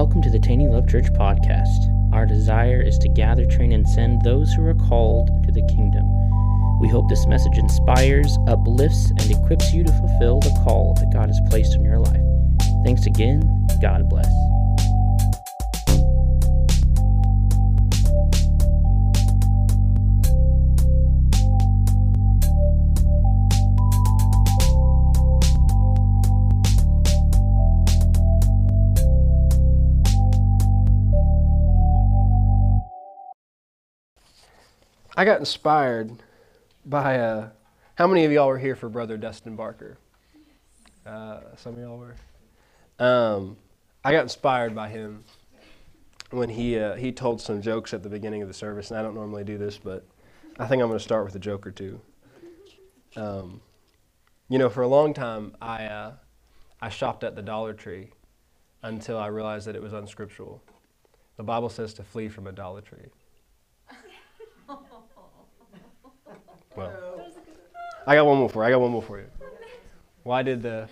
welcome to the Taney Love Church podcast. Our desire is to gather, train, and send those who are called into the kingdom. We hope this message inspires, uplifts, and equips you to fulfill the call that God has placed in your life. Thanks again. God bless. I got inspired by uh, how many of y'all were here for Brother Dustin Barker? Uh, some of y'all were. Um, I got inspired by him when he uh, he told some jokes at the beginning of the service, and I don't normally do this, but I think I'm going to start with a joke or two. Um, you know, for a long time, I uh, I shopped at the Dollar Tree until I realized that it was unscriptural. The Bible says to flee from idolatry. Well, I got one more for you. I got one more for you. Why did the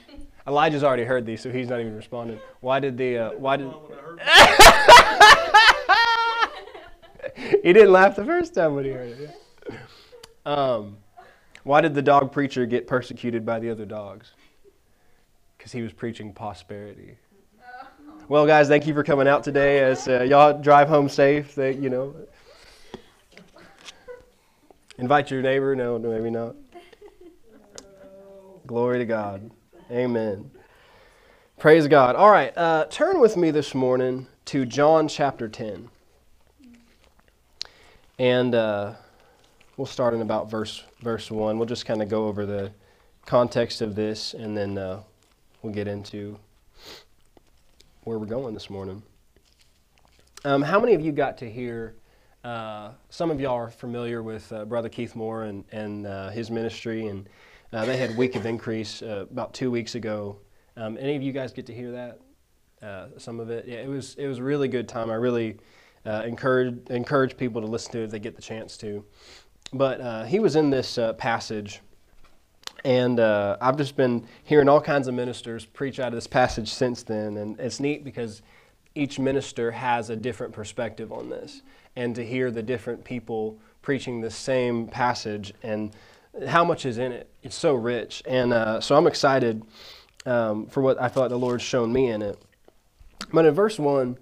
Elijah's already heard these, so he's not even responding. Why did the uh, why did he didn't laugh the first time when he heard it? Yeah. Um, why did the dog preacher get persecuted by the other dogs? Because he was preaching prosperity. Well, guys, thank you for coming out today. As uh, y'all drive home safe, they, you know. Invite your neighbor. No, maybe not. Glory to God. Amen. Praise God. All right, uh, turn with me this morning to John chapter 10. And uh, we'll start in about verse, verse 1. We'll just kind of go over the context of this and then uh, we'll get into where we're going this morning. Um, how many of you got to hear? Uh, some of y'all are familiar with uh, Brother Keith Moore and, and uh, his ministry, and uh, they had Week of Increase uh, about two weeks ago. Um, any of you guys get to hear that? Some of it, yeah, it was it was a really good time. I really encourage encourage people to listen to it if they get the chance to. But he was in this passage, and I've just been hearing all kinds of ministers preach out of this passage since then, and it's neat because each minister has a different perspective on this and to hear the different people preaching the same passage and how much is in it. It's so rich. And uh, so I'm excited um, for what I like the Lord's shown me in it. But in verse 1,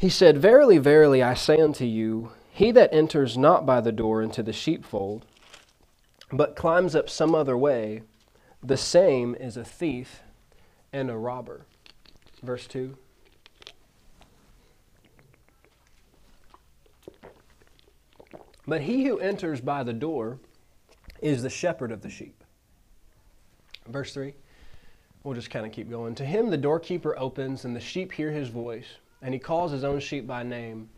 he said, Verily, verily, I say unto you, he that enters not by the door into the sheepfold, but climbs up some other way, the same is a thief and a robber. Verse 2. But he who enters by the door is the shepherd of the sheep. Verse 3. We'll just kind of keep going. To him the doorkeeper opens, and the sheep hear his voice, and he calls his own sheep by name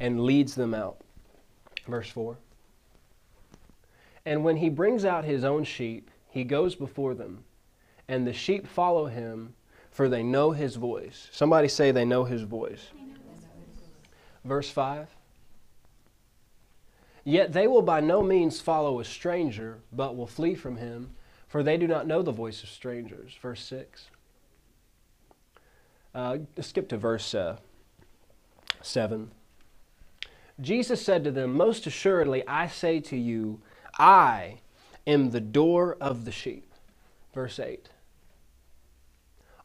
and leads them out. Verse 4. And when he brings out his own sheep, he goes before them, and the sheep follow him, for they know his voice. Somebody say they know his voice. Verse 5. Yet they will by no means follow a stranger, but will flee from him, for they do not know the voice of strangers. Verse 6. Uh, skip to verse uh, 7. Jesus said to them, Most assuredly, I say to you, I am the door of the sheep. Verse 8.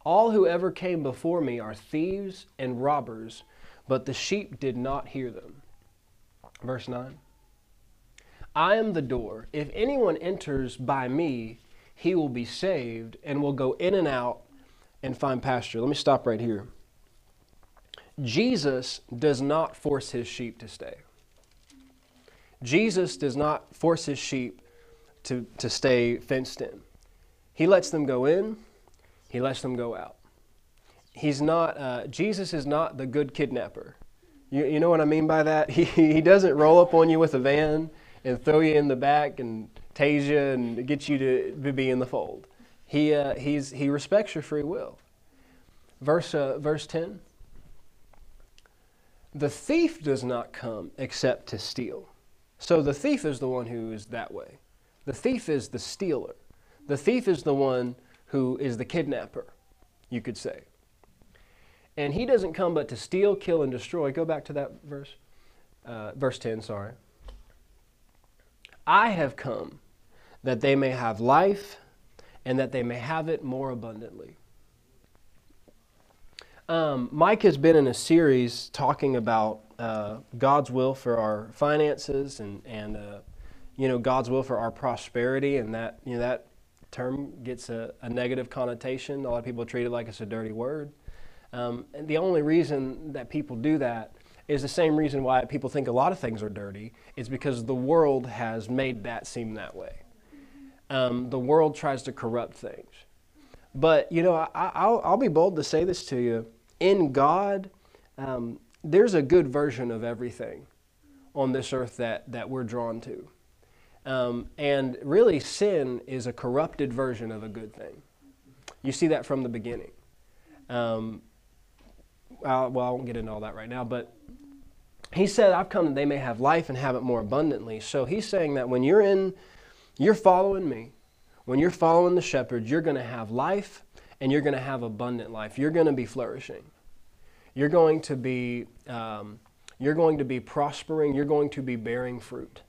All who ever came before me are thieves and robbers, but the sheep did not hear them. Verse 9. I am the door. If anyone enters by me, he will be saved and will go in and out and find pasture. Let me stop right here. Jesus does not force his sheep to stay. Jesus does not force his sheep to, to stay fenced in. He lets them go in, he lets them go out. He's not, uh, Jesus is not the good kidnapper. You, you know what I mean by that? He, he doesn't roll up on you with a van and throw you in the back and tase you and get you to be in the fold. He, uh, he's, he respects your free will. Verse, uh, verse 10 The thief does not come except to steal. So the thief is the one who is that way. The thief is the stealer. The thief is the one who is the kidnapper, you could say. And he doesn't come but to steal, kill, and destroy. Go back to that verse. Uh, verse 10, sorry. I have come that they may have life and that they may have it more abundantly. Um, Mike has been in a series talking about uh, God's will for our finances and, and uh, you know God's will for our prosperity, and that you know that term gets a, a negative connotation. A lot of people treat it like it's a dirty word. Um, and the only reason that people do that is the same reason why people think a lot of things are dirty. It's because the world has made that seem that way. Um, the world tries to corrupt things. But, you know, I, will I'll be bold to say this to you in God, um, there's a good version of everything on this earth that, that we're drawn to. Um, and really, sin is a corrupted version of a good thing. You see that from the beginning. Um, well, I won't get into all that right now, but he said, I've come that they may have life and have it more abundantly. So he's saying that when you're in, you're following me, when you're following the shepherd, you're going to have life and you're going to have abundant life. You're going to be flourishing. You're going to be, um, you're going to be prospering. You're going to be bearing fruit.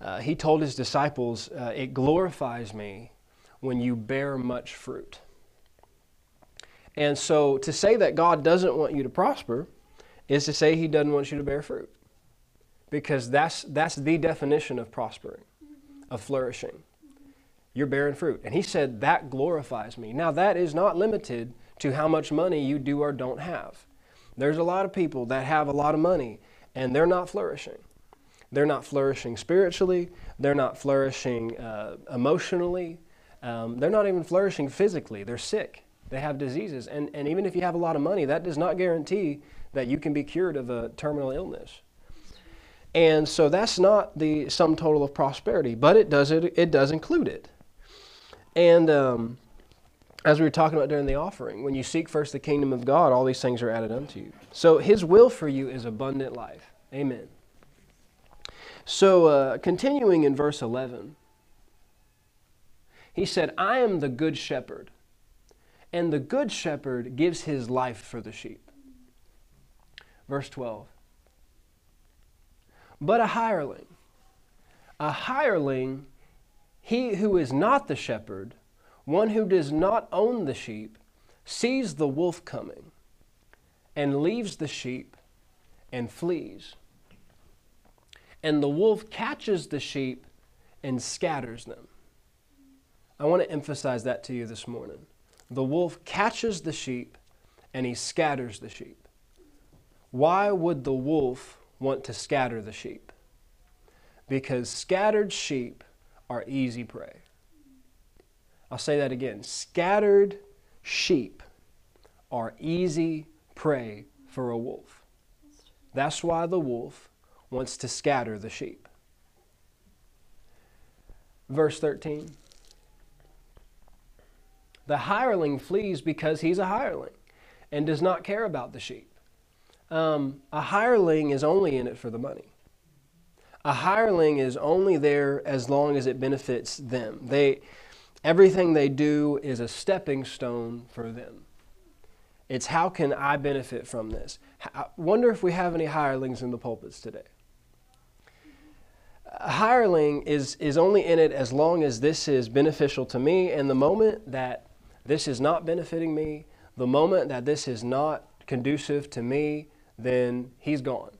Uh, he told his disciples, uh, It glorifies me when you bear much fruit. And so to say that God doesn't want you to prosper is to say he doesn't want you to bear fruit. Because that's, that's the definition of prospering, of flourishing you're bearing fruit. And he said, That glorifies me. Now, that is not limited to how much money you do or don't have. There's a lot of people that have a lot of money and they're not flourishing. They're not flourishing spiritually, they're not flourishing uh, emotionally, um, they're not even flourishing physically. They're sick, they have diseases. And, and even if you have a lot of money, that does not guarantee that you can be cured of a terminal illness. And so that's not the sum total of prosperity, but it does, it, it does include it. And um, as we were talking about during the offering, when you seek first the kingdom of God, all these things are added unto you. So His will for you is abundant life. Amen. So, uh, continuing in verse 11, he said, I am the good shepherd, and the good shepherd gives his life for the sheep. Verse 12. But a hireling, a hireling he who is not the shepherd, one who does not own the sheep, sees the wolf coming and leaves the sheep and flees. And the wolf catches the sheep and scatters them. I want to emphasize that to you this morning. The wolf catches the sheep and he scatters the sheep. Why would the wolf want to scatter the sheep? Because scattered sheep are easy prey. I'll say that again. Scattered sheep are easy prey for a wolf. That's why the wolf wants to scatter the sheep. Verse 13 The hireling flees because he's a hireling and does not care about the sheep. Um, a hireling is only in it for the money. A hireling is only there as long as it benefits them. They, everything they do is a stepping stone for them. It's how can I benefit from this? I wonder if we have any hirelings in the pulpits today. A hireling is, is only in it as long as this is beneficial to me, and the moment that this is not benefiting me, the moment that this is not conducive to me, then he's gone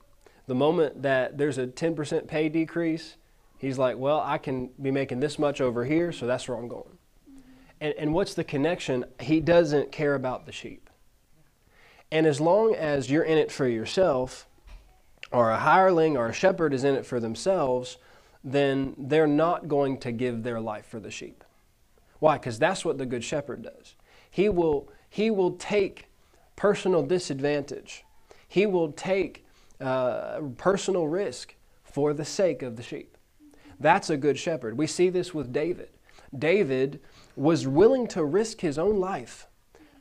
the moment that there's a 10% pay decrease, he's like, well, I can be making this much over here, so that's where I'm going. And, and what's the connection? He doesn't care about the sheep. And as long as you're in it for yourself, or a hireling or a shepherd is in it for themselves, then they're not going to give their life for the sheep. Why? Because that's what the good shepherd does. He will, he will take personal disadvantage. He will take uh, personal risk for the sake of the sheep. That's a good shepherd. We see this with David. David was willing to risk his own life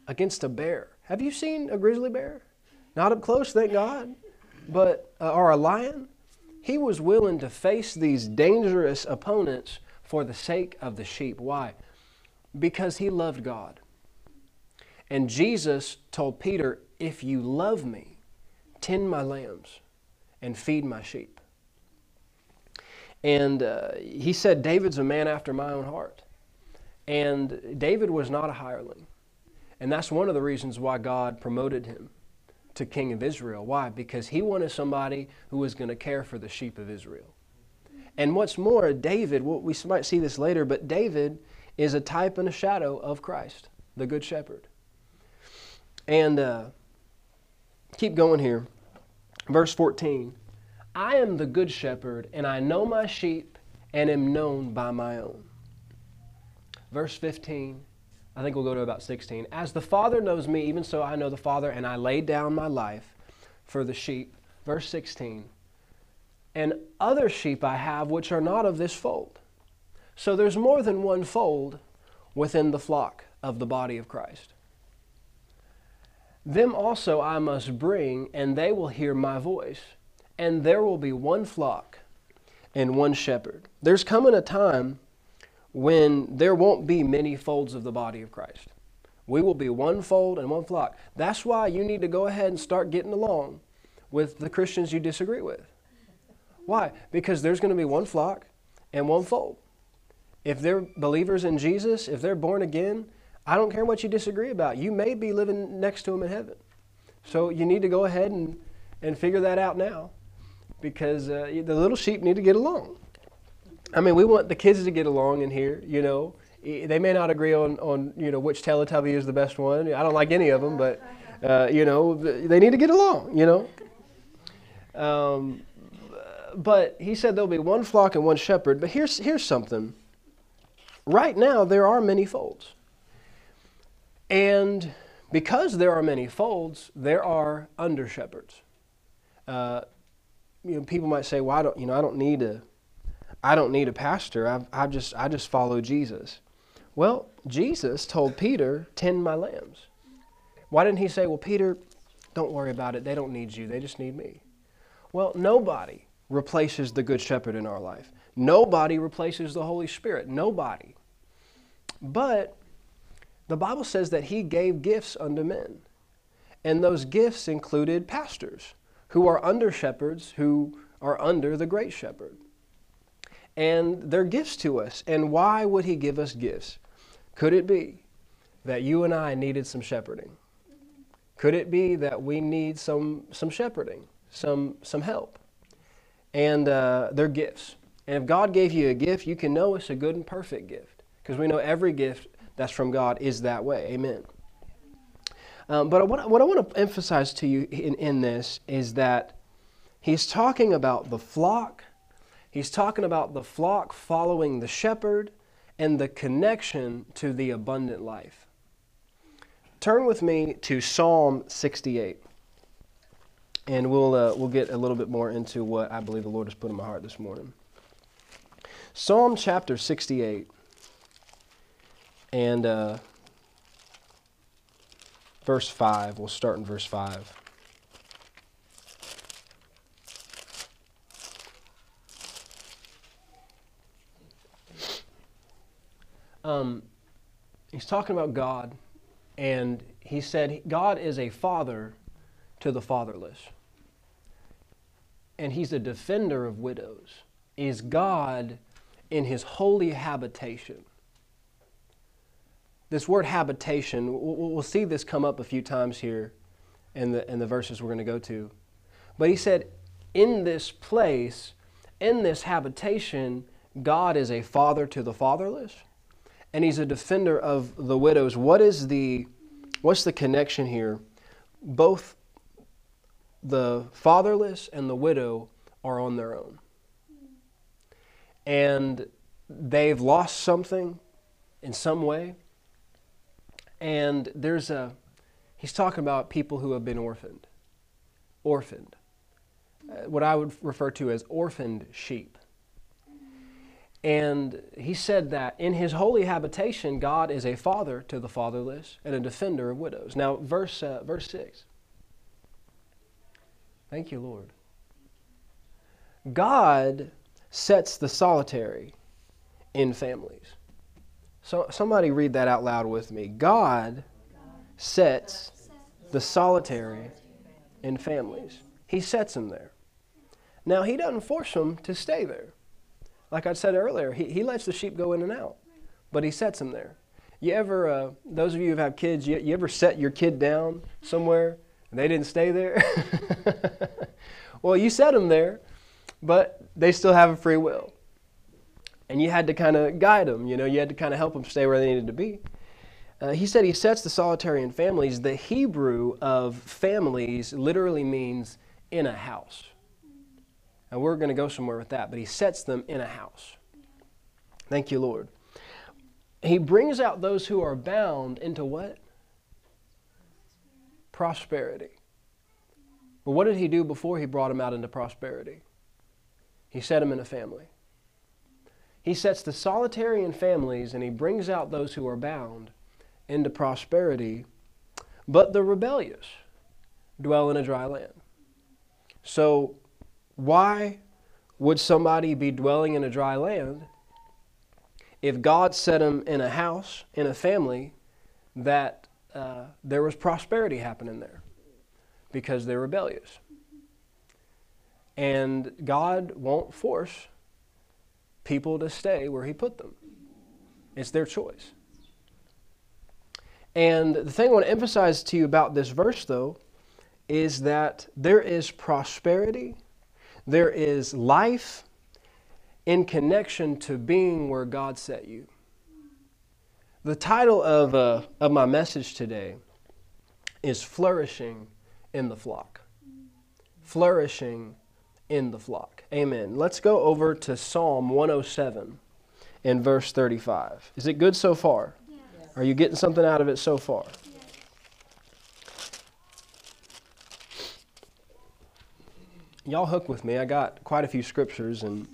against a bear. Have you seen a grizzly bear? Not up close, thank God, but uh, or a lion. He was willing to face these dangerous opponents for the sake of the sheep. Why? Because he loved God. And Jesus told Peter, If you love me, tend my lambs and feed my sheep. And uh, he said, David's a man after my own heart. And David was not a hireling. And that's one of the reasons why God promoted him to king of Israel. Why? Because he wanted somebody who was going to care for the sheep of Israel. And what's more, David, well, we might see this later, but David is a type and a shadow of Christ, the Good Shepherd. And uh, keep going here. Verse 14 I am the Good Shepherd, and I know my sheep and am known by my own. Verse 15 I think we'll go to about 16. As the Father knows me, even so I know the Father, and I lay down my life for the sheep. Verse 16. And other sheep I have which are not of this fold. So there's more than one fold within the flock of the body of Christ. Them also I must bring, and they will hear my voice, and there will be one flock and one shepherd. There's coming a time when there won't be many folds of the body of Christ. We will be one fold and one flock. That's why you need to go ahead and start getting along with the Christians you disagree with. Why? Because there's going to be one flock and one fold. If they're believers in Jesus, if they're born again, I don't care what you disagree about. You may be living next to them in heaven. So you need to go ahead and, and figure that out now because uh, the little sheep need to get along. I mean, we want the kids to get along in here, you know. They may not agree on, on you know, which Teletubby is the best one. I don't like any of them, but, uh, you know, they need to get along, you know. Um, but he said there'll be one flock and one shepherd. But here's, here's something. Right now, there are many folds. And because there are many folds, there are under shepherds. Uh, you know, people might say, "Well, I don't, you know, I don't need to I don't need a pastor. I've, I've just, I just follow Jesus. Well, Jesus told Peter, tend my lambs. Why didn't he say, well, Peter, don't worry about it. They don't need you. They just need me. Well, nobody replaces the Good Shepherd in our life. Nobody replaces the Holy Spirit. Nobody. But the Bible says that he gave gifts unto men. And those gifts included pastors who are under shepherds who are under the great shepherd and they're gifts to us. And why would He give us gifts? Could it be that you and I needed some shepherding? Could it be that we need some, some shepherding, some, some help? And uh, they're gifts. And if God gave you a gift, you can know it's a good and perfect gift because we know every gift that's from God is that way. Amen. Um, but what, what I want to emphasize to you in, in this is that he's talking about the flock He's talking about the flock following the shepherd and the connection to the abundant life. Turn with me to Psalm 68. And we'll, uh, we'll get a little bit more into what I believe the Lord has put in my heart this morning. Psalm chapter 68. And uh, verse 5. We'll start in verse 5. um, he's talking about God, and he said God is a father to the fatherless, and he's a defender of widows. Is God in his holy habitation? This word habitation, we'll see this come up a few times here in the, in the verses we're going to go to. But he said, in this place, in this habitation, God is a father to the fatherless and he's a defender of the widows. What is the what's the connection here? Both the fatherless and the widow are on their own. And they've lost something in some way. And there's a he's talking about people who have been orphaned. Orphaned. Uh, what I would refer to as orphaned sheep. And he said that in his holy habitation, God is a father to the fatherless and a defender of widows. Now, verse, uh, verse 6. Thank you, Lord. God sets the solitary in families. So somebody read that out loud with me. God sets the solitary in families. He sets them there. Now, he doesn't force them to stay there. Like I said earlier, he, he lets the sheep go in and out, but he sets them there. You ever, uh, those of you who have kids, you, you ever set your kid down somewhere and they didn't stay there? well, you set them there, but they still have a free will. And you had to kind of guide them, you know, you had to kind of help them stay where they needed to be. Uh, he said he sets the solitary in families. The Hebrew of families literally means in a house. And we're going to go somewhere with that, but he sets them in a house. Thank you, Lord. He brings out those who are bound into what? Prosperity. But what did he do before he brought them out into prosperity? He set them in a family. He sets the solitary in families and he brings out those who are bound into prosperity, but the rebellious dwell in a dry land. So, why would somebody be dwelling in a dry land if God set them in a house, in a family, that uh, there was prosperity happening there? Because they're rebellious. And God won't force people to stay where He put them, it's their choice. And the thing I want to emphasize to you about this verse, though, is that there is prosperity, there is life in connection to being where God set you. The title of, uh, of my message today is Flourishing in the Flock. Flourishing in the flock. Amen. Let's go over to Psalm 107 in verse 35. Is it good so far? Are you getting something out of it so far? Y'all hook with me. I got quite a few scriptures and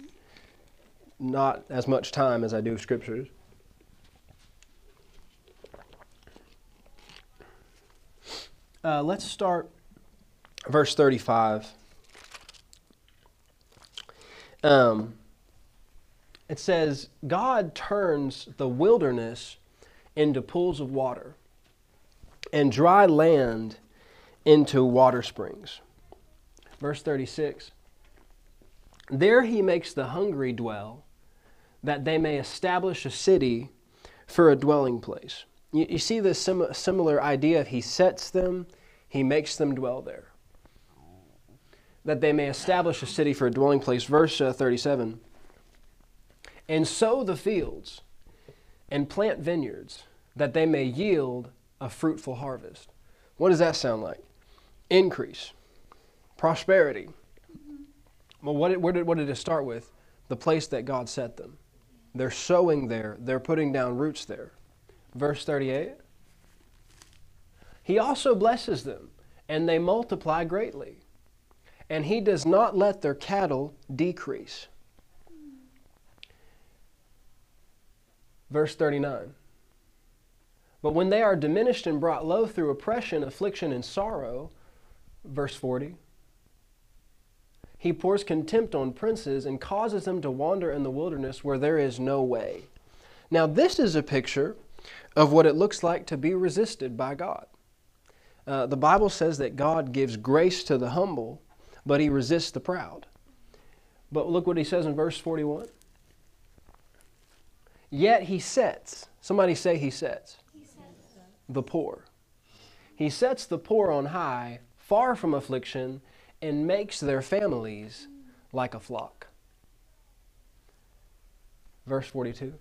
not as much time as I do scriptures. Uh, let's start verse 35. Um, it says, God turns the wilderness into pools of water, and dry land into water springs. Verse 36 There he makes the hungry dwell, that they may establish a city for a dwelling place. You, you see this sim- similar idea he sets them, he makes them dwell there. That they may establish a city for a dwelling place. Verse uh, 37 And sow the fields and plant vineyards that they may yield a fruitful harvest. What does that sound like? Increase, prosperity. Well, what did, did, what did it start with? The place that God set them. They're sowing there, they're putting down roots there. Verse 38 He also blesses them, and they multiply greatly. And He does not let their cattle decrease. Verse 39 but when they are diminished and brought low through oppression, affliction, and sorrow, verse 40, he pours contempt on princes and causes them to wander in the wilderness where there is no way. Now, this is a picture of what it looks like to be resisted by God. Uh, the Bible says that God gives grace to the humble, but he resists the proud. But look what he says in verse 41. Yet he sets, somebody say he sets the poor. He sets the poor on high, far from affliction, and makes their families like a flock. Verse 42.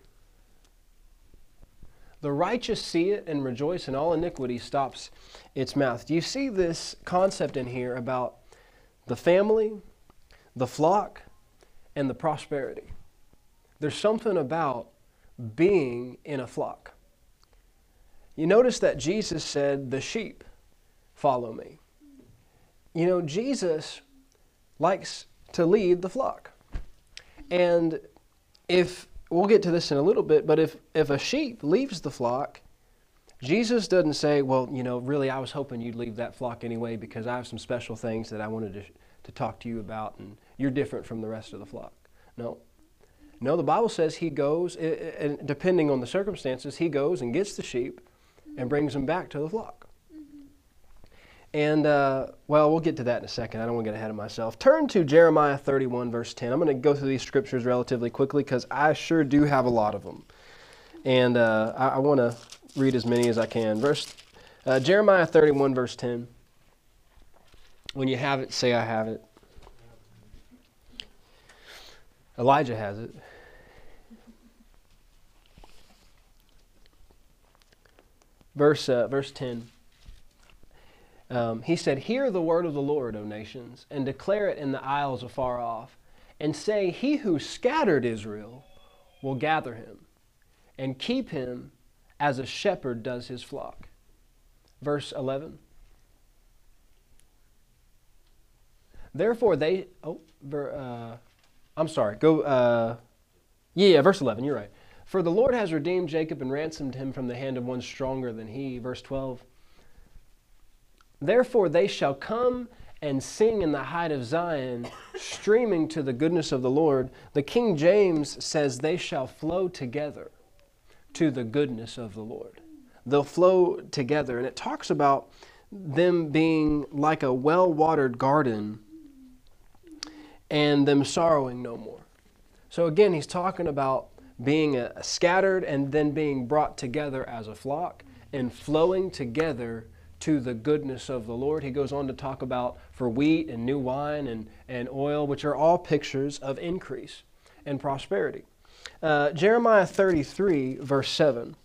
The righteous see it and rejoice, and all iniquity stops its mouth. Do you see this concept in here about the family, the flock, and the prosperity? There's something about being in a flock. You notice that Jesus said, The sheep follow me. You know, Jesus likes to lead the flock. And if, we'll get to this in a little bit, but if, if a sheep leaves the flock, Jesus doesn't say, Well, you know, really, I was hoping you'd leave that flock anyway because I have some special things that I wanted to, to talk to you about, and you're different from the rest of the flock. No. No, the Bible says he goes, and depending on the circumstances, he goes and gets the sheep and brings them back to the flock. And, uh, well, we'll get to that in a second. I don't want to get ahead of myself. Turn to Jeremiah 31, verse 10. I'm going to go through these scriptures relatively quickly because I sure do have a lot of them. And uh, I, I want to read as many as I can. Verse uh, Jeremiah 31, verse 10. When you have it, say, I have it. Elijah has it. Verse, uh, verse 10. Um, he said, Hear the word of the Lord, O nations, and declare it in the isles afar off, and say, He who scattered Israel will gather him, and keep him as a shepherd does his flock. Verse 11. Therefore they, oh, uh, I'm sorry, go, uh, yeah, yeah, verse 11, you're right. For the Lord has redeemed Jacob and ransomed him from the hand of one stronger than he. Verse 12. Therefore they shall come and sing in the height of Zion, streaming to the goodness of the Lord. The King James says they shall flow together to the goodness of the Lord. They'll flow together. And it talks about them being like a well watered garden and them sorrowing no more. So again, he's talking about being a, scattered and then being brought together as a flock and flowing together to the goodness of the Lord. He goes on to talk about for wheat and new wine and, and oil, which are all pictures of increase and prosperity. Uh, Jeremiah 33, verse 7.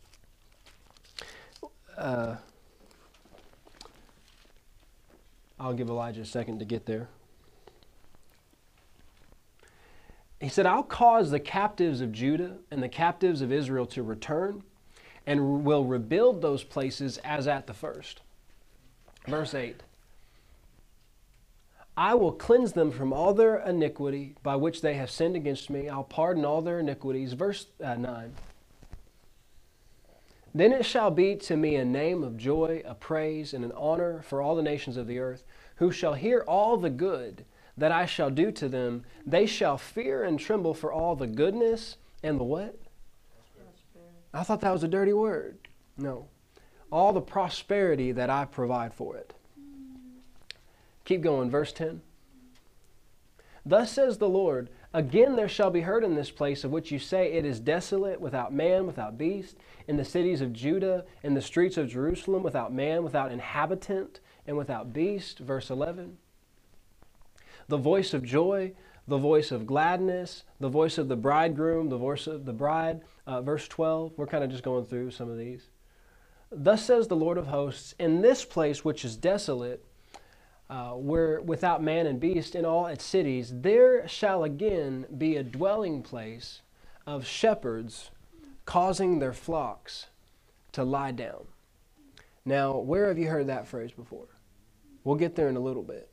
Uh, I'll give Elijah a second to get there. He said, I'll cause the captives of Judah and the captives of Israel to return and will rebuild those places as at the first. Verse 8 I will cleanse them from all their iniquity by which they have sinned against me. I'll pardon all their iniquities. Verse uh, 9. Then it shall be to me a name of joy, a praise, and an honor for all the nations of the earth, who shall hear all the good that I shall do to them. They shall fear and tremble for all the goodness and the what? I thought that was a dirty word. No all the prosperity that I provide for it. Keep going, verse 10. Thus says the Lord, Again there shall be heard in this place of which you say, It is desolate, without man, without beast, in the cities of Judah, in the streets of Jerusalem, without man, without inhabitant, and without beast. Verse 11. The voice of joy, the voice of gladness, the voice of the bridegroom, the voice of the bride. Uh, verse 12. We're kind of just going through some of these. Thus says the Lord of hosts, in this place which is desolate, uh, where without man and beast in all its cities, there shall again be a dwelling place of shepherds causing their flocks to lie down. Now, where have you heard that phrase before? We'll get there in a little bit.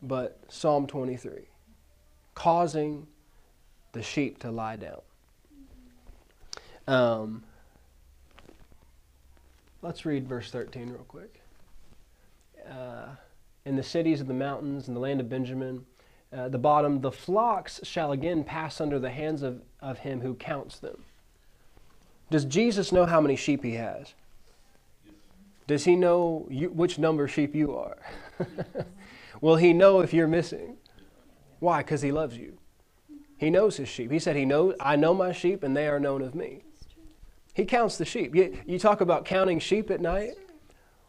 But Psalm 23 causing the sheep to lie down. Um, Let's read verse 13 real quick. Uh, in the cities of the mountains, in the land of Benjamin, uh, the bottom, the flocks shall again pass under the hands of, of him who counts them. Does Jesus know how many sheep he has? Does he know you, which number sheep you are? Will he know if you're missing? Why? Because he loves you. He knows his sheep. He said, "He knows. I know my sheep, and they are known of me." He counts the sheep. You, you talk about counting sheep at night.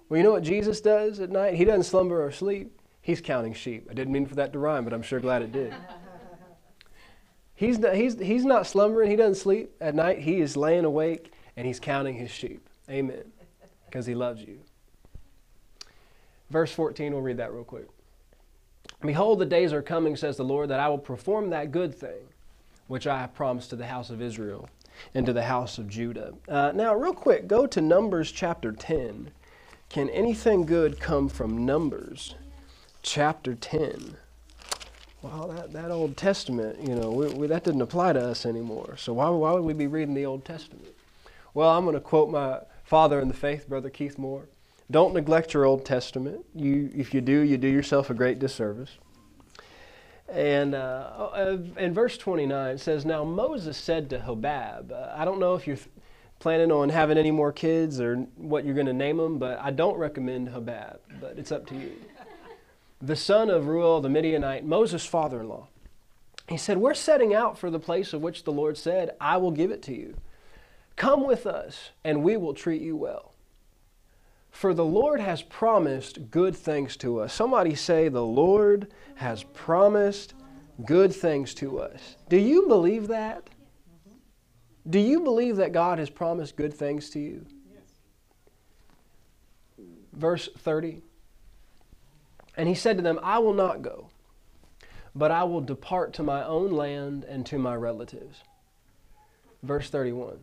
Well, you know what Jesus does at night? He doesn't slumber or sleep. He's counting sheep. I didn't mean for that to rhyme, but I'm sure glad it did. He's not, he's, he's not slumbering. He doesn't sleep at night. He is laying awake and he's counting his sheep. Amen. Because he loves you. Verse 14, we'll read that real quick. Behold, the days are coming, says the Lord, that I will perform that good thing which I have promised to the house of Israel and to the house of Judah. Uh, now, real quick, go to Numbers chapter 10. Can anything good come from Numbers chapter 10? Well, that, that Old Testament, you know, we, we, that didn't apply to us anymore. So why, why would we be reading the Old Testament? Well, I'm going to quote my father in the faith, Brother Keith Moore. Don't neglect your Old Testament. You, if you do, you do yourself a great disservice. And uh, uh, in verse 29, it says, Now Moses said to Hobab, uh, I don't know if you're planning on having any more kids or what you're going to name them, but I don't recommend Hobab but it's up to you. The son of Reuel the Midianite, Moses' father in law. He said, We're setting out for the place of which the Lord said, I will give it to you. Come with us, and we will treat you well. For the Lord has promised good things to us. Somebody say, The Lord has promised good things to us. Do you believe that? Do you believe that God has promised good things to you? Yes. Verse 30. And he said to them, I will not go, but I will depart to my own land and to my relatives. Verse 31.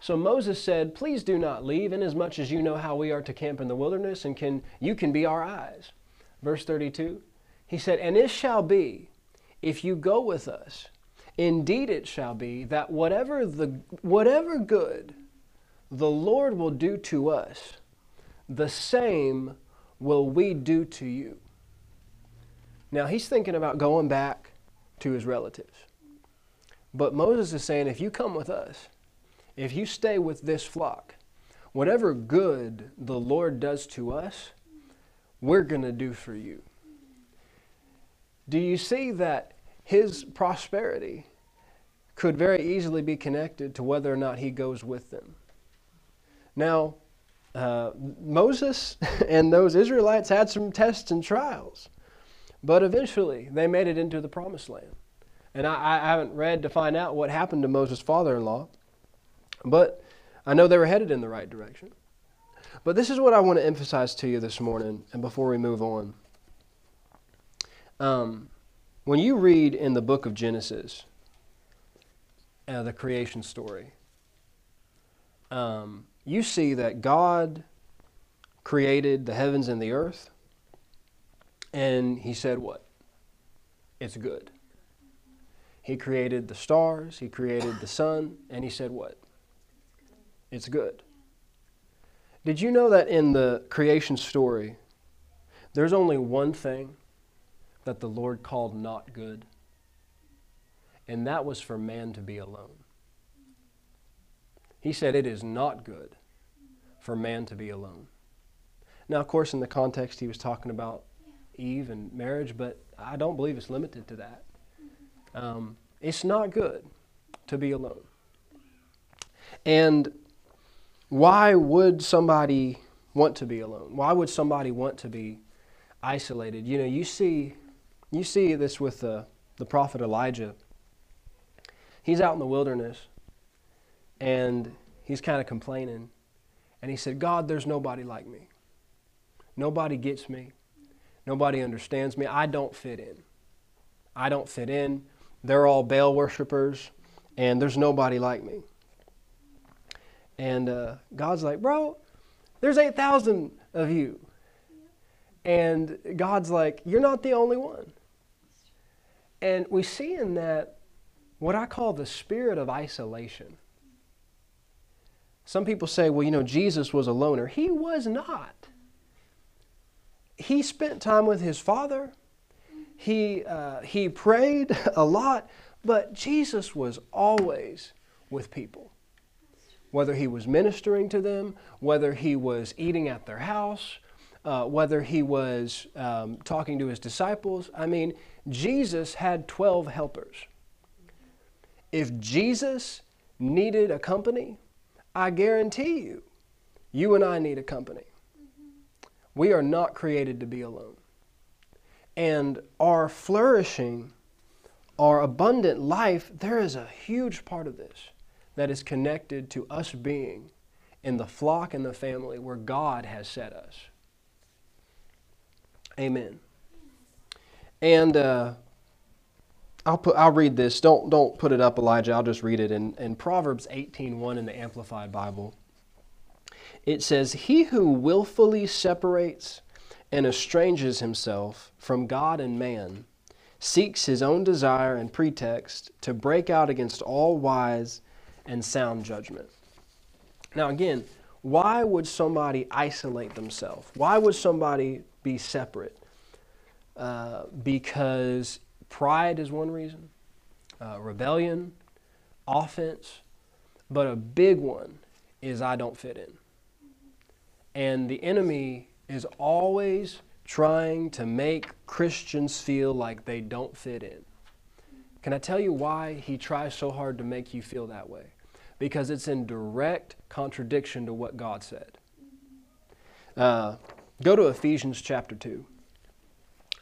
So Moses said, Please do not leave, inasmuch as you know how we are to camp in the wilderness, and can you can be our eyes. Verse 32. He said, And it shall be, if you go with us, indeed it shall be, that whatever, the, whatever good the Lord will do to us, the same will we do to you. Now he's thinking about going back to his relatives. But Moses is saying, if you come with us, if you stay with this flock, whatever good the Lord does to us, we're going to do for you. Do you see that his prosperity could very easily be connected to whether or not he goes with them? Now, uh, Moses and those Israelites had some tests and trials, but eventually they made it into the promised land. And I, I haven't read to find out what happened to Moses' father in law, but I know they were headed in the right direction. But this is what I want to emphasize to you this morning, and before we move on. Um, when you read in the book of Genesis, uh, the creation story, um, you see that God created the heavens and the earth, and He said, What? It's good. He created the stars, He created the sun, and He said, What? It's good. Did you know that in the creation story, there's only one thing that the Lord called not good? And that was for man to be alone. He said, It is not good for man to be alone. Now, of course, in the context, he was talking about Eve and marriage, but I don't believe it's limited to that. Um, it's not good to be alone. And why would somebody want to be alone? Why would somebody want to be isolated? You know, you see, you see this with the, the prophet Elijah. He's out in the wilderness, and he's kind of complaining. And he said, God, there's nobody like me. Nobody gets me. Nobody understands me. I don't fit in. I don't fit in. They're all Baal worshippers, and there's nobody like me. And uh, God's like, bro, there's 8,000 of you. And God's like, you're not the only one. And we see in that what I call the spirit of isolation. Some people say, well, you know, Jesus was a loner. He was not. He spent time with his Father. He, uh, he prayed a lot, but Jesus was always with people. Whether he was ministering to them, whether he was eating at their house, uh, whether he was um, talking to his disciples. I mean, Jesus had 12 helpers. If Jesus needed a company, I guarantee you, you and I need a company. We are not created to be alone. And our flourishing, our abundant life, there is a huge part of this that is connected to us being in the flock and the family where God has set us. Amen. And uh, I'll put I'll read this. Don't don't put it up, Elijah. I'll just read it in, in Proverbs 18:1 in the Amplified Bible. It says, He who willfully separates and estranges himself from God and man seeks his own desire and pretext to break out against all wise and sound judgment. Now again, why would somebody isolate themselves? Why would somebody be separate? Uh, because Pride is one reason, uh, rebellion, offense, but a big one is I don't fit in. And the enemy is always trying to make Christians feel like they don't fit in. Can I tell you why he tries so hard to make you feel that way? Because it's in direct contradiction to what God said. Uh, go to Ephesians chapter 2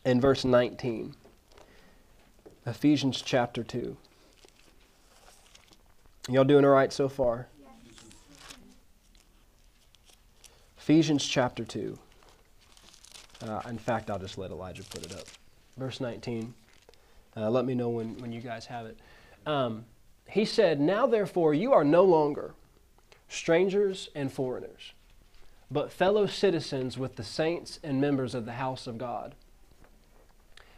and verse 19. Ephesians chapter 2. Y'all doing all right so far? Ephesians chapter 2. Uh, in fact, I'll just let Elijah put it up. Verse 19. Uh, let me know when, when you guys have it. Um, he said, Now therefore you are no longer strangers and foreigners, but fellow citizens with the saints and members of the house of God.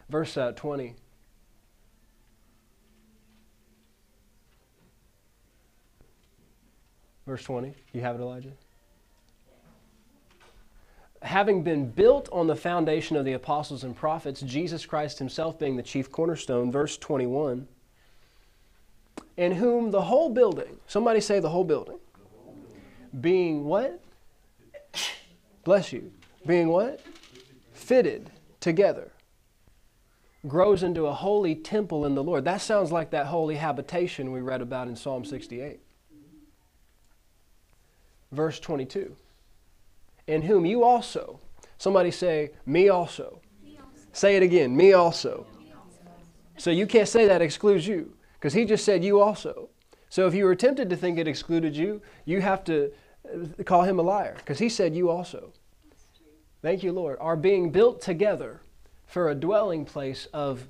Verse uh, 20. Verse 20. You have it, Elijah? having been built on the foundation of the apostles and prophets, Jesus Christ himself being the chief cornerstone, verse 21, in whom the whole building, somebody say the whole building, being what? Bless you. Being what? Fitted together. Grows into a holy temple in the Lord. That sounds like that holy habitation we read about in Psalm 68. Verse 22 in whom you also, somebody say, me also. Me also. Say it again, me also. me also. So you can't say that excludes you, because he just said you also. So if you were tempted to think it excluded you, you have to call him a liar, because he said you also. Thank you, Lord. Are being built together for a dwelling place of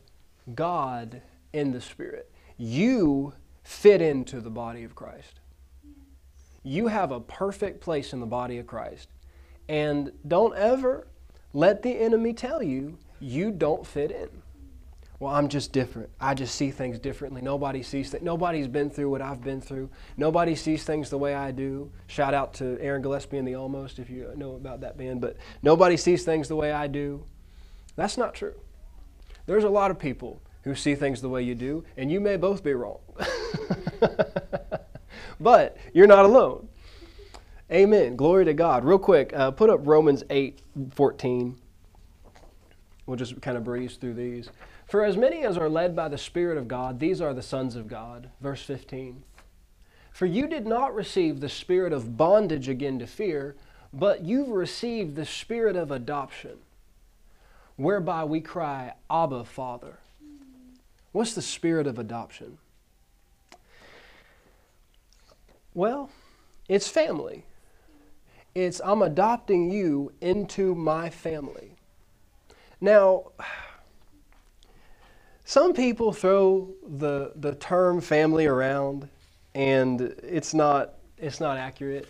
God in the Spirit. You fit into the body of Christ. You have a perfect place in the body of Christ. And don't ever let the enemy tell you you don't fit in. Well, I'm just different. I just see things differently. Nobody sees things. Nobody's been through what I've been through. Nobody sees things the way I do. Shout out to Aaron Gillespie and the Almost if you know about that band. But nobody sees things the way I do. That's not true. There's a lot of people who see things the way you do, and you may both be wrong. but you're not alone. Amen. Glory to God. Real quick, uh, put up Romans 8 14. We'll just kind of breeze through these. For as many as are led by the Spirit of God, these are the sons of God. Verse 15. For you did not receive the spirit of bondage again to fear, but you've received the spirit of adoption, whereby we cry, Abba, Father. What's the spirit of adoption? Well, it's family. It's I'm adopting you into my family. Now, some people throw the, the term family around, and it's not, it's not accurate.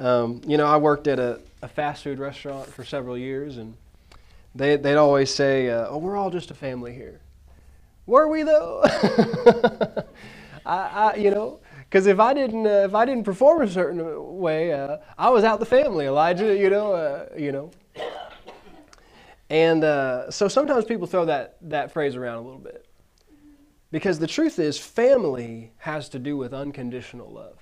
Um, you know, I worked at a, a, fast food restaurant for several years, and they, they'd always say, uh, Oh, we're all just a family here. Were we, though? I, I, you know, because if I didn't, uh, if I didn't perform a certain way, uh, I was out the family. Elijah, you know, uh, you know. And uh, so sometimes people throw that that phrase around a little bit, because the truth is, family has to do with unconditional love.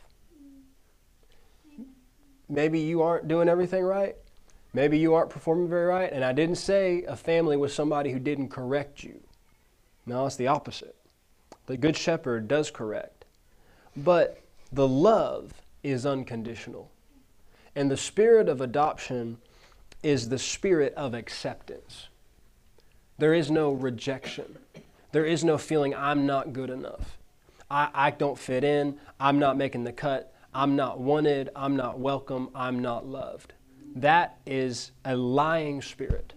Maybe you aren't doing everything right. Maybe you aren't performing very right. And I didn't say a family was somebody who didn't correct you. No, it's the opposite. The Good Shepherd does correct. But the love is unconditional. And the spirit of adoption is the spirit of acceptance. There is no rejection. There is no feeling, I'm not good enough. I, I don't fit in. I'm not making the cut. I'm not wanted. I'm not welcome. I'm not loved. That is a lying spirit.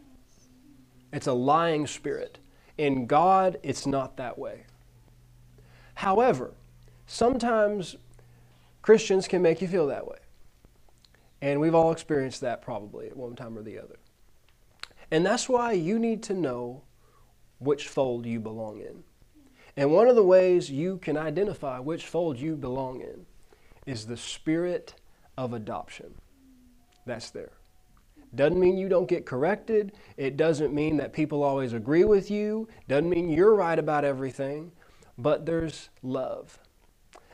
It's a lying spirit. In God, it's not that way. However, Sometimes Christians can make you feel that way. And we've all experienced that probably at one time or the other. And that's why you need to know which fold you belong in. And one of the ways you can identify which fold you belong in is the spirit of adoption. That's there. Doesn't mean you don't get corrected. It doesn't mean that people always agree with you. Doesn't mean you're right about everything. But there's love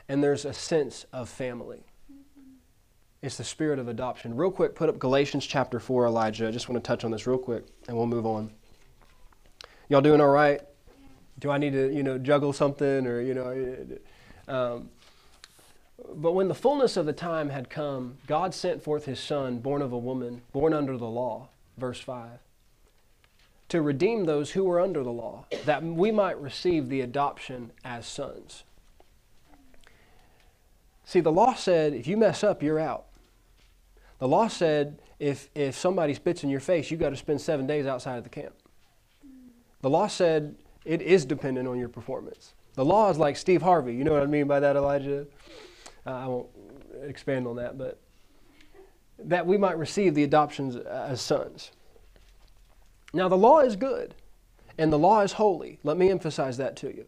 and there's a sense of family. It's the spirit of adoption. Real quick, put up Galatians chapter 4, Elijah. I just want to touch on this real quick and we'll move on. Y'all doing all right? Do I need to, you know, juggle something or, you know, um, but when the fullness of the time had come, God sent forth his son, born of a woman, born under the law, verse 5, to redeem those who were under the law, that we might receive the adoption as sons. See, the law said if you mess up, you're out. The law said if, if somebody spits in your face, you got to spend seven days outside of the camp. The law said it is dependent on your performance. The law is like Steve Harvey. You know what I mean by that, Elijah? Uh, I won't expand on that, but that we might receive the adoptions as sons. Now, the law is good and the law is holy. Let me emphasize that to you.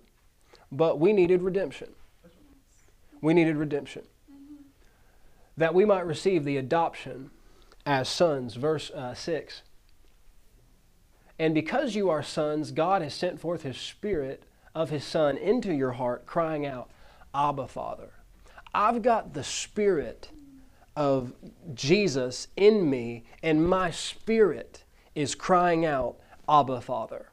But we needed redemption. We needed redemption. That we might receive the adoption as sons. Verse uh, 6. And because you are sons, God has sent forth His Spirit of His Son into your heart, crying out, Abba, Father. I've got the Spirit of Jesus in me, and my spirit is crying out, Abba, Father.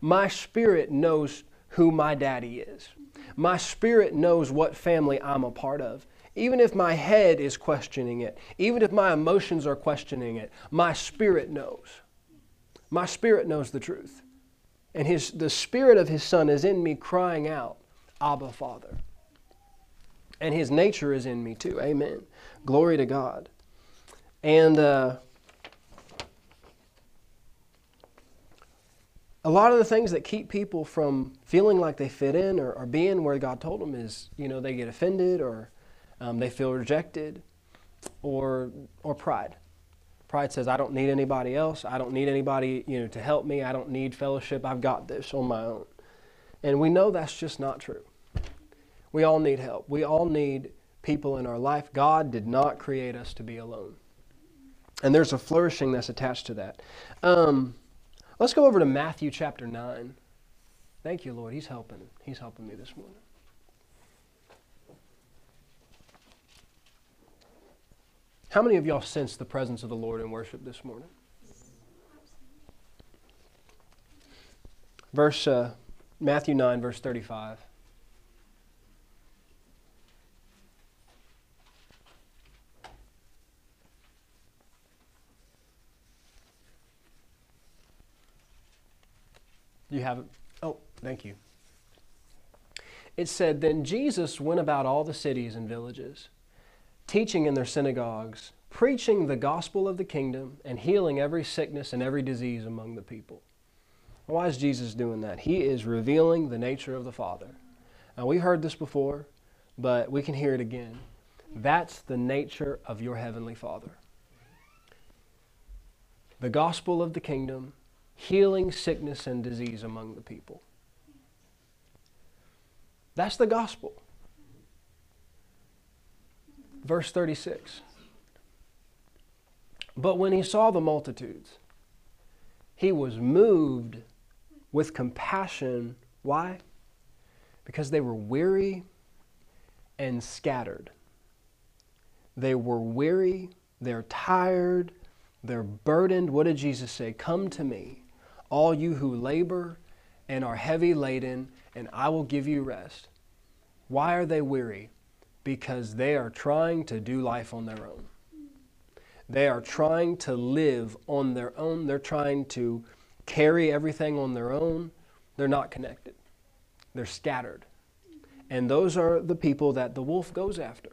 My spirit knows who my daddy is. My spirit knows what family I'm a part of. Even if my head is questioning it, even if my emotions are questioning it, my spirit knows. My spirit knows the truth. And his, the spirit of his son is in me crying out, Abba, Father. And his nature is in me too. Amen. Glory to God. And uh, a lot of the things that keep people from feeling like they fit in or, or being where God told them is, you know, they get offended or um, they feel rejected or, or pride. Pride says, I don't need anybody else. I don't need anybody, you know, to help me. I don't need fellowship. I've got this on my own. And we know that's just not true. We all need help. We all need people in our life. God did not create us to be alone. And there's a flourishing that's attached to that. Um, let's go over to Matthew chapter 9. Thank you, Lord. He's helping. He's helping me this morning. How many of y'all sense the presence of the Lord in worship this morning? Verse uh, Matthew 9, verse 35. You have it? Oh, thank you. It said, Then Jesus went about all the cities and villages, teaching in their synagogues, preaching the gospel of the kingdom, and healing every sickness and every disease among the people. Why is Jesus doing that? He is revealing the nature of the Father. Now, we heard this before, but we can hear it again. That's the nature of your Heavenly Father. The gospel of the kingdom healing sickness and disease among the people. That's the gospel. Verse 36. But when he saw the multitudes, he was moved with compassion. Why? Because they were weary and scattered. They were weary, they're tired, they're burdened. What did Jesus say? Come to me all you who labor and are heavy laden, and I will give you rest. Why are they weary? Because they are trying to do life on their own. They are trying to live on their own. They're trying to carry everything on their own. They're not connected, they're scattered. And those are the people that the wolf goes after.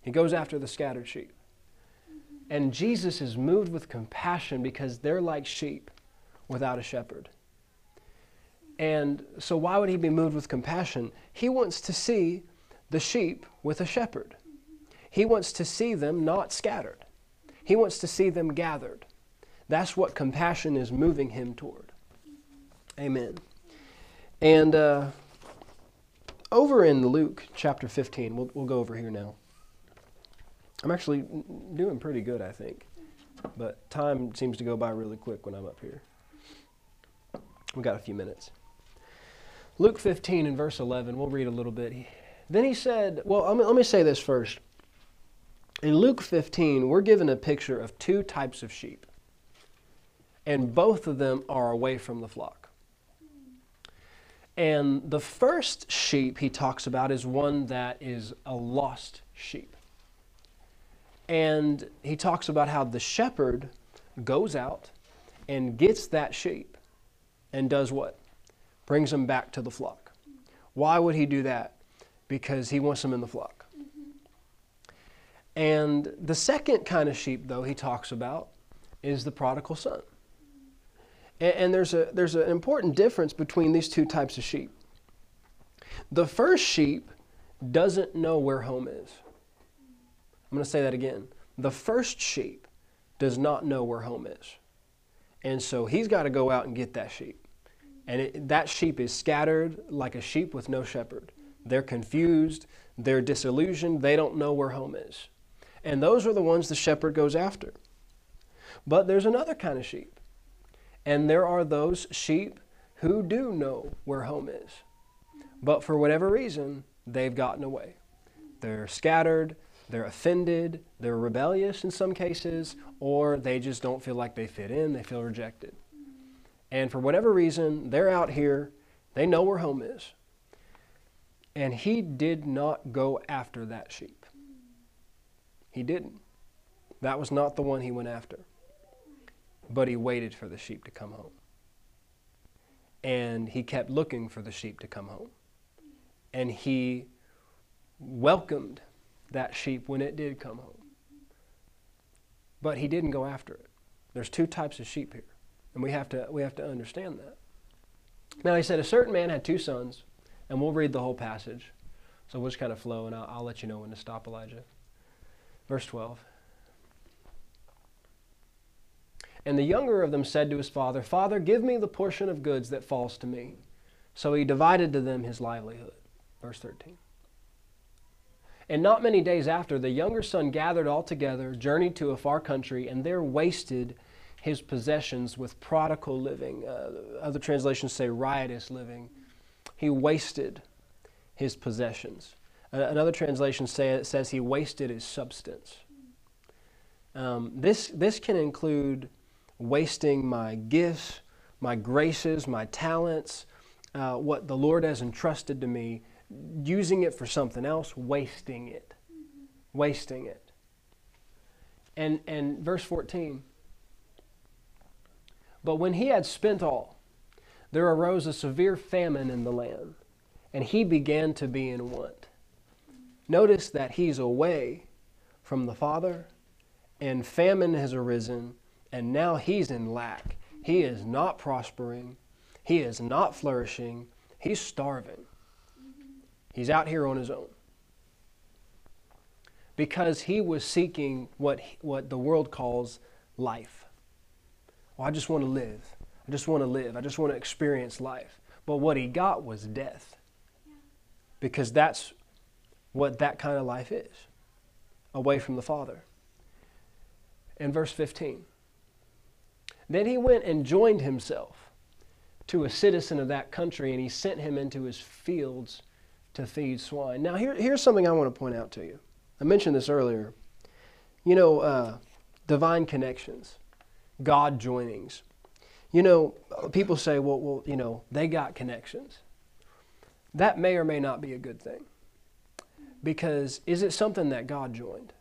He goes after the scattered sheep. And Jesus is moved with compassion because they're like sheep without a shepherd. And so, why would he be moved with compassion? He wants to see the sheep with a shepherd. He wants to see them not scattered. He wants to see them gathered. That's what compassion is moving him toward. Amen. And uh, over in Luke chapter 15, we'll, we'll go over here now. I'm actually doing pretty good, I think. But time seems to go by really quick when I'm up here. We've got a few minutes. Luke 15 and verse 11, we'll read a little bit. Then he said, Well, let me say this first. In Luke 15, we're given a picture of two types of sheep, and both of them are away from the flock. And the first sheep he talks about is one that is a lost sheep. And he talks about how the shepherd goes out and gets that sheep and does what? Brings them back to the flock. Why would he do that? Because he wants them in the flock. Mm-hmm. And the second kind of sheep, though, he talks about is the prodigal son. And, and there's, a, there's an important difference between these two types of sheep. The first sheep doesn't know where home is. I'm going to say that again. The first sheep does not know where home is. And so he's got to go out and get that sheep. And it, that sheep is scattered like a sheep with no shepherd. They're confused, they're disillusioned, they don't know where home is. And those are the ones the shepherd goes after. But there's another kind of sheep. And there are those sheep who do know where home is. But for whatever reason, they've gotten away. They're scattered, they're offended, they're rebellious in some cases, or they just don't feel like they fit in, they feel rejected. And for whatever reason, they're out here, they know where home is. And he did not go after that sheep. He didn't. That was not the one he went after. But he waited for the sheep to come home. And he kept looking for the sheep to come home. And he welcomed that sheep when it did come home. But he didn't go after it. There's two types of sheep here, and we have to, we have to understand that. Now, he said, A certain man had two sons, and we'll read the whole passage. So we'll just kind of flow, and I'll, I'll let you know when to stop, Elijah. Verse 12. And the younger of them said to his father, Father, give me the portion of goods that falls to me. So he divided to them his livelihood. Verse 13. And not many days after, the younger son gathered all together, journeyed to a far country, and there wasted his possessions with prodigal living. Uh, other translations say riotous living. He wasted his possessions. Another translation say, says he wasted his substance. Um, this, this can include wasting my gifts, my graces, my talents, uh, what the Lord has entrusted to me using it for something else, wasting it. Wasting it. And, and verse 14. But when he had spent all, there arose a severe famine in the land, and he began to be in want. Notice that he's away from the Father, and famine has arisen, and now he's in lack. He is not prospering, he is not flourishing, he's starving. He's out here on his own. Because he was seeking what, what the world calls life. Well, I just want to live. I just want to live. I just want to experience life. But what he got was death. Because that's what that kind of life is away from the Father. In verse 15, then he went and joined himself to a citizen of that country, and he sent him into his fields to feed swine. Now, here, here's something I want to point out to you. I mentioned this earlier. You know, uh, divine connections, God joinings. You know, people say, well, well, you know, they got connections. That may or may not be a good thing. Because is it something that God joined?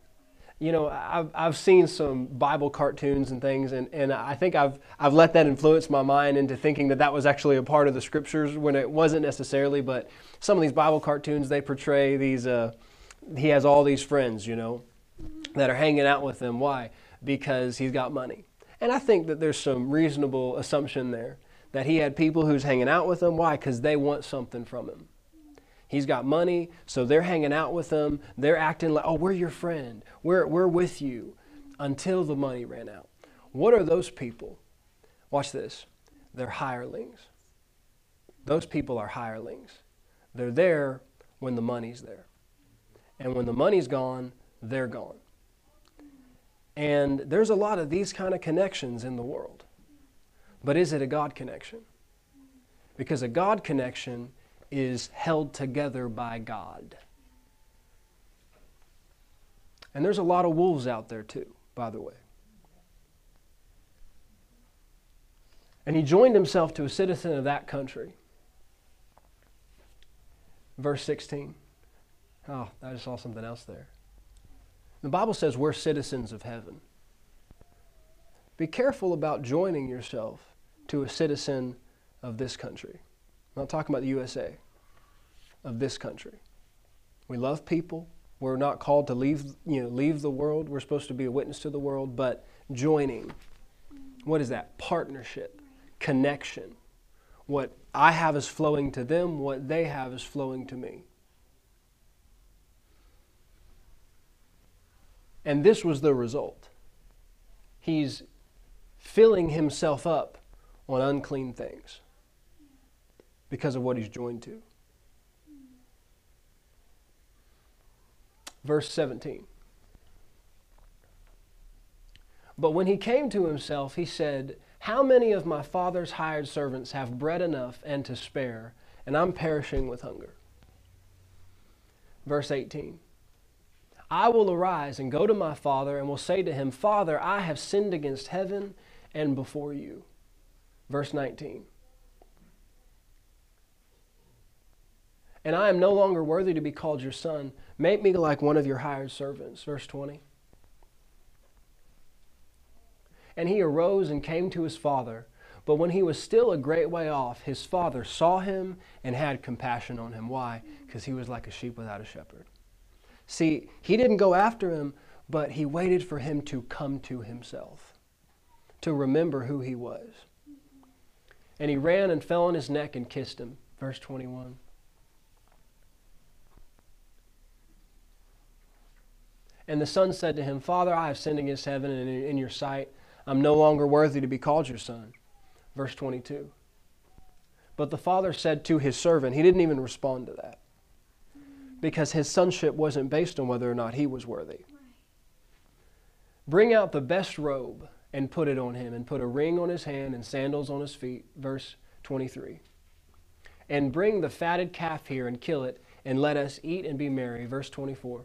you know, I've, I've seen some Bible cartoons and things, and, and I think I've, I've let that influence my mind into thinking that that was actually a part of the scriptures when it wasn't necessarily. But some of these Bible cartoons, they portray these, uh, he has all these friends, you know, that are hanging out with him. Why? Because he's got money. And I think that there's some reasonable assumption there that he had people who's hanging out with him. Why? Because they want something from him. He's got money, so they're hanging out with him. They're acting like, oh, we're your friend. We're, we're with you until the money ran out. What are those people? Watch this. They're hirelings. Those people are hirelings. They're there when the money's there. And when the money's gone, they're gone. And there's a lot of these kind of connections in the world. But is it a God connection? Because a God connection is held together by God. And there's a lot of wolves out there too, by the way. And he joined himself to a citizen of that country. Verse 16. Oh, I just saw something else there. The Bible says we're citizens of heaven. Be careful about joining yourself to a citizen of this country. I'm not talking about the USA, of this country. We love people. We're not called to leave, you know, leave the world. We're supposed to be a witness to the world, but joining. What is that? Partnership, connection. What I have is flowing to them, what they have is flowing to me. And this was the result. He's filling himself up on unclean things because of what he's joined to. Verse 17. But when he came to himself, he said, How many of my father's hired servants have bread enough and to spare, and I'm perishing with hunger? Verse 18. I will arise and go to my father and will say to him, Father, I have sinned against heaven and before you. Verse 19. And I am no longer worthy to be called your son. Make me like one of your hired servants. Verse 20. And he arose and came to his father. But when he was still a great way off, his father saw him and had compassion on him. Why? Because he was like a sheep without a shepherd. See, he didn't go after him, but he waited for him to come to himself, to remember who he was. And he ran and fell on his neck and kissed him. Verse 21. And the son said to him, Father, I have sinned against heaven and in your sight. I'm no longer worthy to be called your son. Verse 22. But the father said to his servant, he didn't even respond to that because his sonship wasn't based on whether or not he was worthy. Bring out the best robe and put it on him, and put a ring on his hand and sandals on his feet. Verse 23. And bring the fatted calf here and kill it, and let us eat and be merry. Verse 24.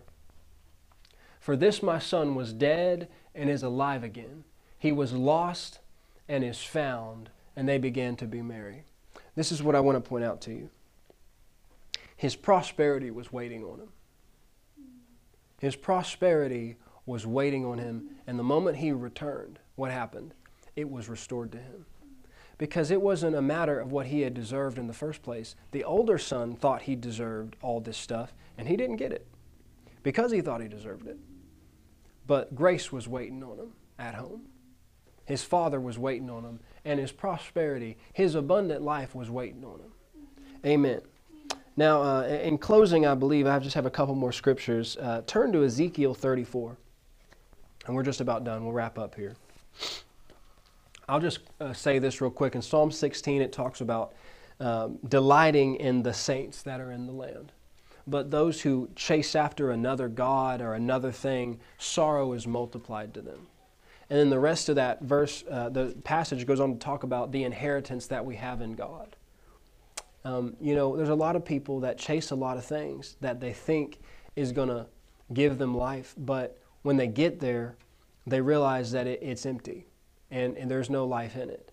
For this my son was dead and is alive again. He was lost and is found, and they began to be merry. This is what I want to point out to you. His prosperity was waiting on him. His prosperity was waiting on him, and the moment he returned, what happened? It was restored to him. Because it wasn't a matter of what he had deserved in the first place. The older son thought he deserved all this stuff, and he didn't get it because he thought he deserved it. But grace was waiting on him at home. His father was waiting on him, and his prosperity, his abundant life was waiting on him. Amen. Now, uh, in closing, I believe I just have a couple more scriptures. Uh, turn to Ezekiel 34, and we're just about done. We'll wrap up here. I'll just uh, say this real quick. In Psalm 16, it talks about um, delighting in the saints that are in the land. But those who chase after another God or another thing, sorrow is multiplied to them. And then the rest of that verse, uh, the passage goes on to talk about the inheritance that we have in God. Um, you know, there's a lot of people that chase a lot of things that they think is going to give them life, but when they get there, they realize that it, it's empty and, and there's no life in it.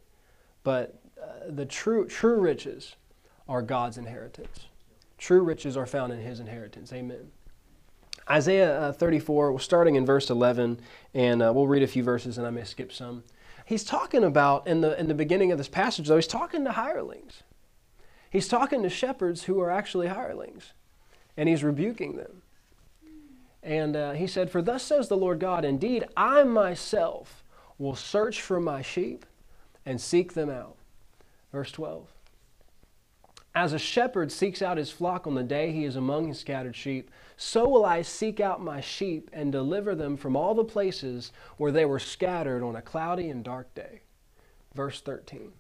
But uh, the true, true riches are God's inheritance. True riches are found in His inheritance. Amen. Isaiah uh, 34, we're starting in verse 11, and uh, we'll read a few verses and I may skip some. He's talking about, in the, in the beginning of this passage, though, he's talking to hirelings. He's talking to shepherds who are actually hirelings, and he's rebuking them. And uh, he said, For thus says the Lord God, Indeed, I myself will search for my sheep and seek them out. Verse 12. As a shepherd seeks out his flock on the day he is among his scattered sheep, so will I seek out my sheep and deliver them from all the places where they were scattered on a cloudy and dark day. Verse 13.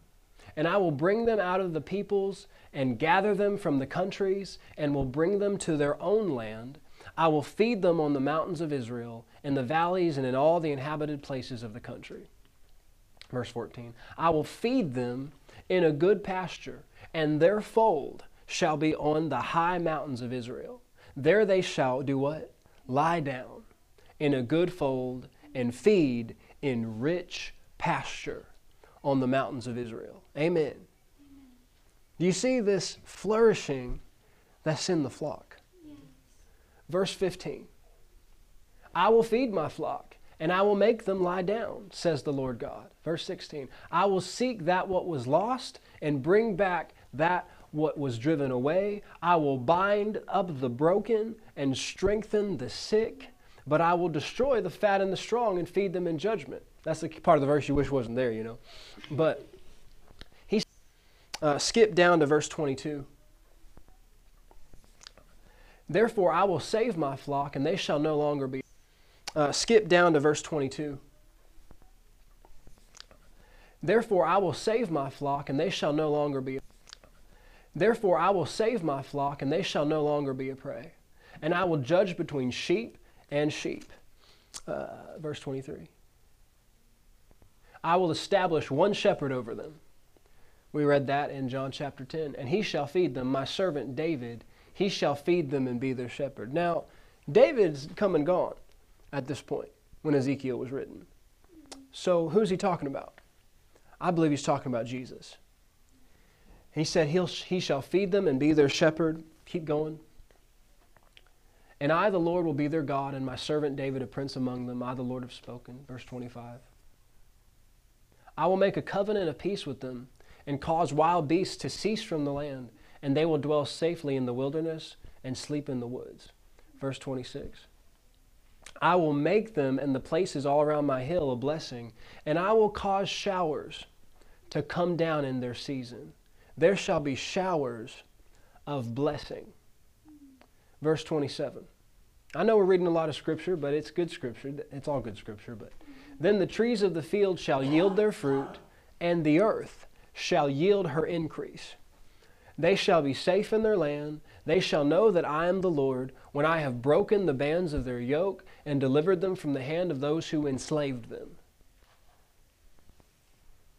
And I will bring them out of the peoples and gather them from the countries and will bring them to their own land. I will feed them on the mountains of Israel, in the valleys, and in all the inhabited places of the country. Verse 14 I will feed them in a good pasture, and their fold shall be on the high mountains of Israel. There they shall do what? Lie down in a good fold and feed in rich pasture on the mountains of Israel. Amen. Do you see this flourishing that's in the flock? Verse 15 I will feed my flock, and I will make them lie down, says the Lord God. Verse 16 I will seek that what was lost and bring back that what was driven away. I will bind up the broken and strengthen the sick, but I will destroy the fat and the strong and feed them in judgment. That's the part of the verse you wish wasn't there, you know. But he uh, skipped down to verse 22. Therefore, I will save my flock, and they shall no longer be. Uh, skip down to verse 22. Therefore, I will save my flock, and they shall no longer be. Therefore, I will save my flock, and they shall no longer be a prey. And I will judge between sheep and sheep. Uh, verse 23. I will establish one shepherd over them. We read that in John chapter 10. And he shall feed them, my servant David. He shall feed them and be their shepherd. Now, David's come and gone at this point when Ezekiel was written. So, who's he talking about? I believe he's talking about Jesus. He said, He'll, He shall feed them and be their shepherd. Keep going. And I, the Lord, will be their God, and my servant David, a prince among them. I, the Lord, have spoken. Verse 25. I will make a covenant of peace with them and cause wild beasts to cease from the land, and they will dwell safely in the wilderness and sleep in the woods. Verse 26. I will make them and the places all around my hill a blessing, and I will cause showers to come down in their season. There shall be showers of blessing. Verse 27. I know we're reading a lot of scripture, but it's good scripture. It's all good scripture, but then the trees of the field shall yield their fruit, and the earth shall yield her increase. They shall be safe in their land. They shall know that I am the Lord when I have broken the bands of their yoke and delivered them from the hand of those who enslaved them.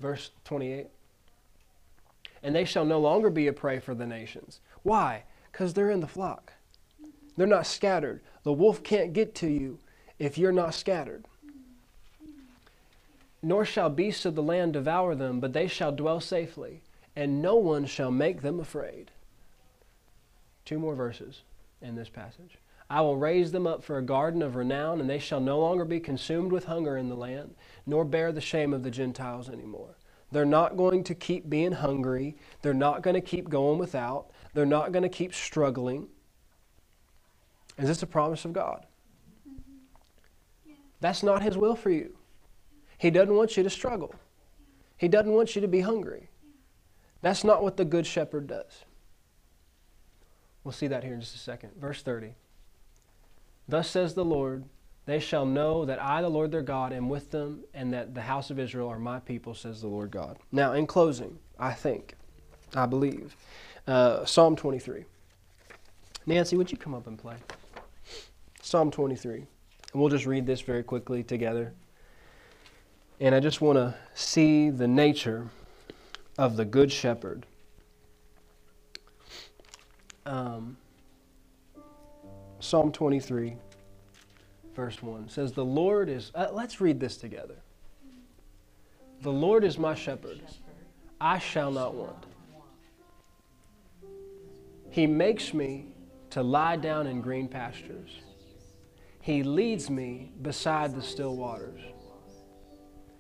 Verse 28. And they shall no longer be a prey for the nations. Why? Because they're in the flock. They're not scattered. The wolf can't get to you if you're not scattered. Nor shall beasts of the land devour them, but they shall dwell safely and no one shall make them afraid. Two more verses in this passage. I will raise them up for a garden of renown, and they shall no longer be consumed with hunger in the land, nor bear the shame of the Gentiles anymore. They're not going to keep being hungry. They're not going to keep going without. They're not going to keep struggling. Is this a promise of God? Mm-hmm. That's not His will for you. He doesn't want you to struggle, He doesn't want you to be hungry. That's not what the Good Shepherd does. We'll see that here in just a second. Verse 30. Thus says the Lord, they shall know that I, the Lord their God, am with them, and that the house of Israel are my people, says the Lord God. Now, in closing, I think, I believe, uh, Psalm 23. Nancy, would you come up and play? Psalm 23. And we'll just read this very quickly together. And I just want to see the nature of the Good Shepherd. Um, Psalm 23, verse 1 says, The Lord is, uh, let's read this together. The Lord is my shepherd, I shall not want. He makes me to lie down in green pastures. He leads me beside the still waters.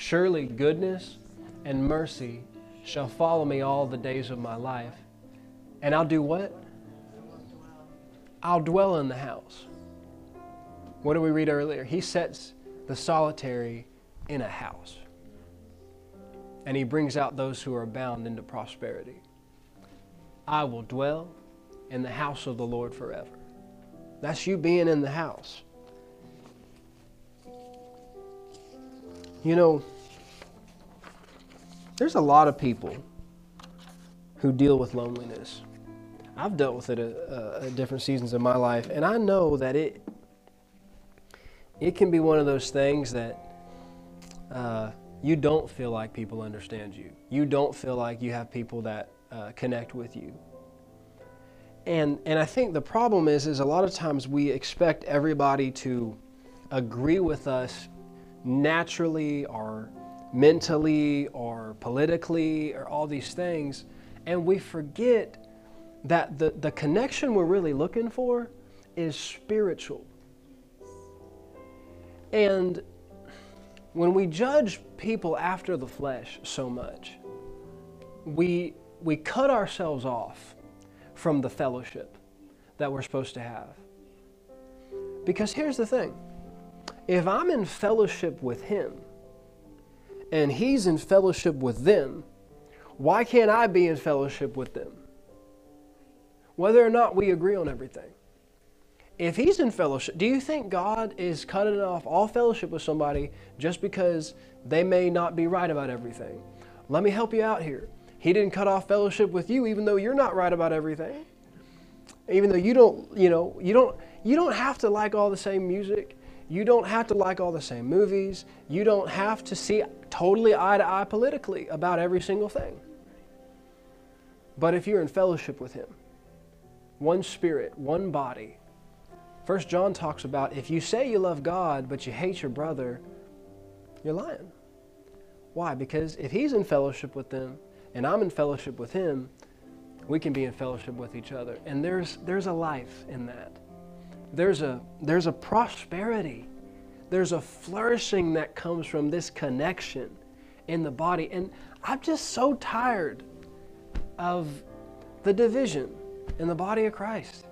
Surely goodness and mercy shall follow me all the days of my life. And I'll do what? I'll dwell in the house. What did we read earlier? He sets the solitary in a house. And he brings out those who are bound into prosperity. I will dwell in the house of the Lord forever. That's you being in the house. You know, there's a lot of people who deal with loneliness. I've dealt with it at, different seasons of my life, and I know that it it can be one of those things that uh, you don't feel like people understand you. You don't feel like you have people that uh, connect with you. And and I think the problem is is a lot of times we expect everybody to agree with us naturally or mentally or politically or all these things and we forget that the, the connection we're really looking for is spiritual. And when we judge people after the flesh so much, we, we cut ourselves off from the fellowship that we're supposed to have. Because here's the thing if I'm in fellowship with Him and He's in fellowship with them, why can't I be in fellowship with them? Whether or not we agree on everything. If He's in fellowship, do you think God is cutting off all fellowship with somebody just because they may not be right about everything? Let me help you out here. He didn't cut off fellowship with you even though you're not right about everything. Even though you don't, you know, you don't you don't have to like all the same music. You don't have to like all the same movies. You don't have to see totally eye to eye politically about every single thing. But if you're in fellowship with Him, one spirit, one body, First John talks about if you say you love God but you hate your brother, you're lying. Why? Because if He's in fellowship with them and I'm in fellowship with Him, we can be in fellowship with each other. And there's, there's a life in that. There's a, there's a prosperity. There's a flourishing that comes from this connection in the body. And I'm just so tired of the division in the body of Christ.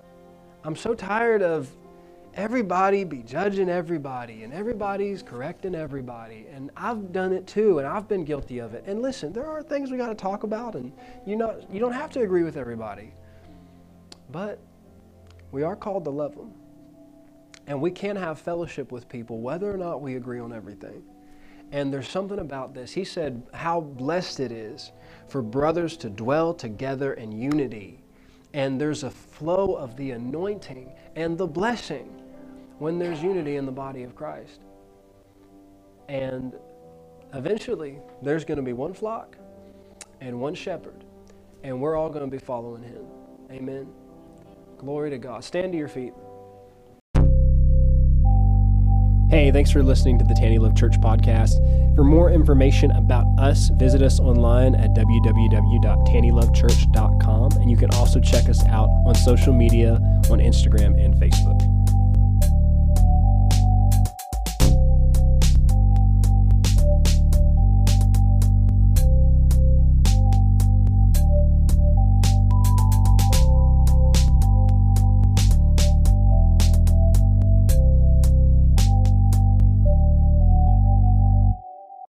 I'm so tired of everybody be judging everybody and everybody's correcting everybody and i've done it too and i've been guilty of it and listen there are things we got to talk about and you know you don't have to agree with everybody but we are called to love them and we can have fellowship with people whether or not we agree on everything and there's something about this he said how blessed it is for brothers to dwell together in unity and there's a flow of the anointing and the blessing when there's unity in the body of Christ. And eventually, there's going to be one flock and one shepherd, and we're all going to be following him. Amen. Glory to God. Stand to your feet. Hey, thanks for listening to the Taney Love Church podcast. For more information about us, visit us online at www.taneylovechurch.com. And you can also check us out on social media on Instagram and Facebook.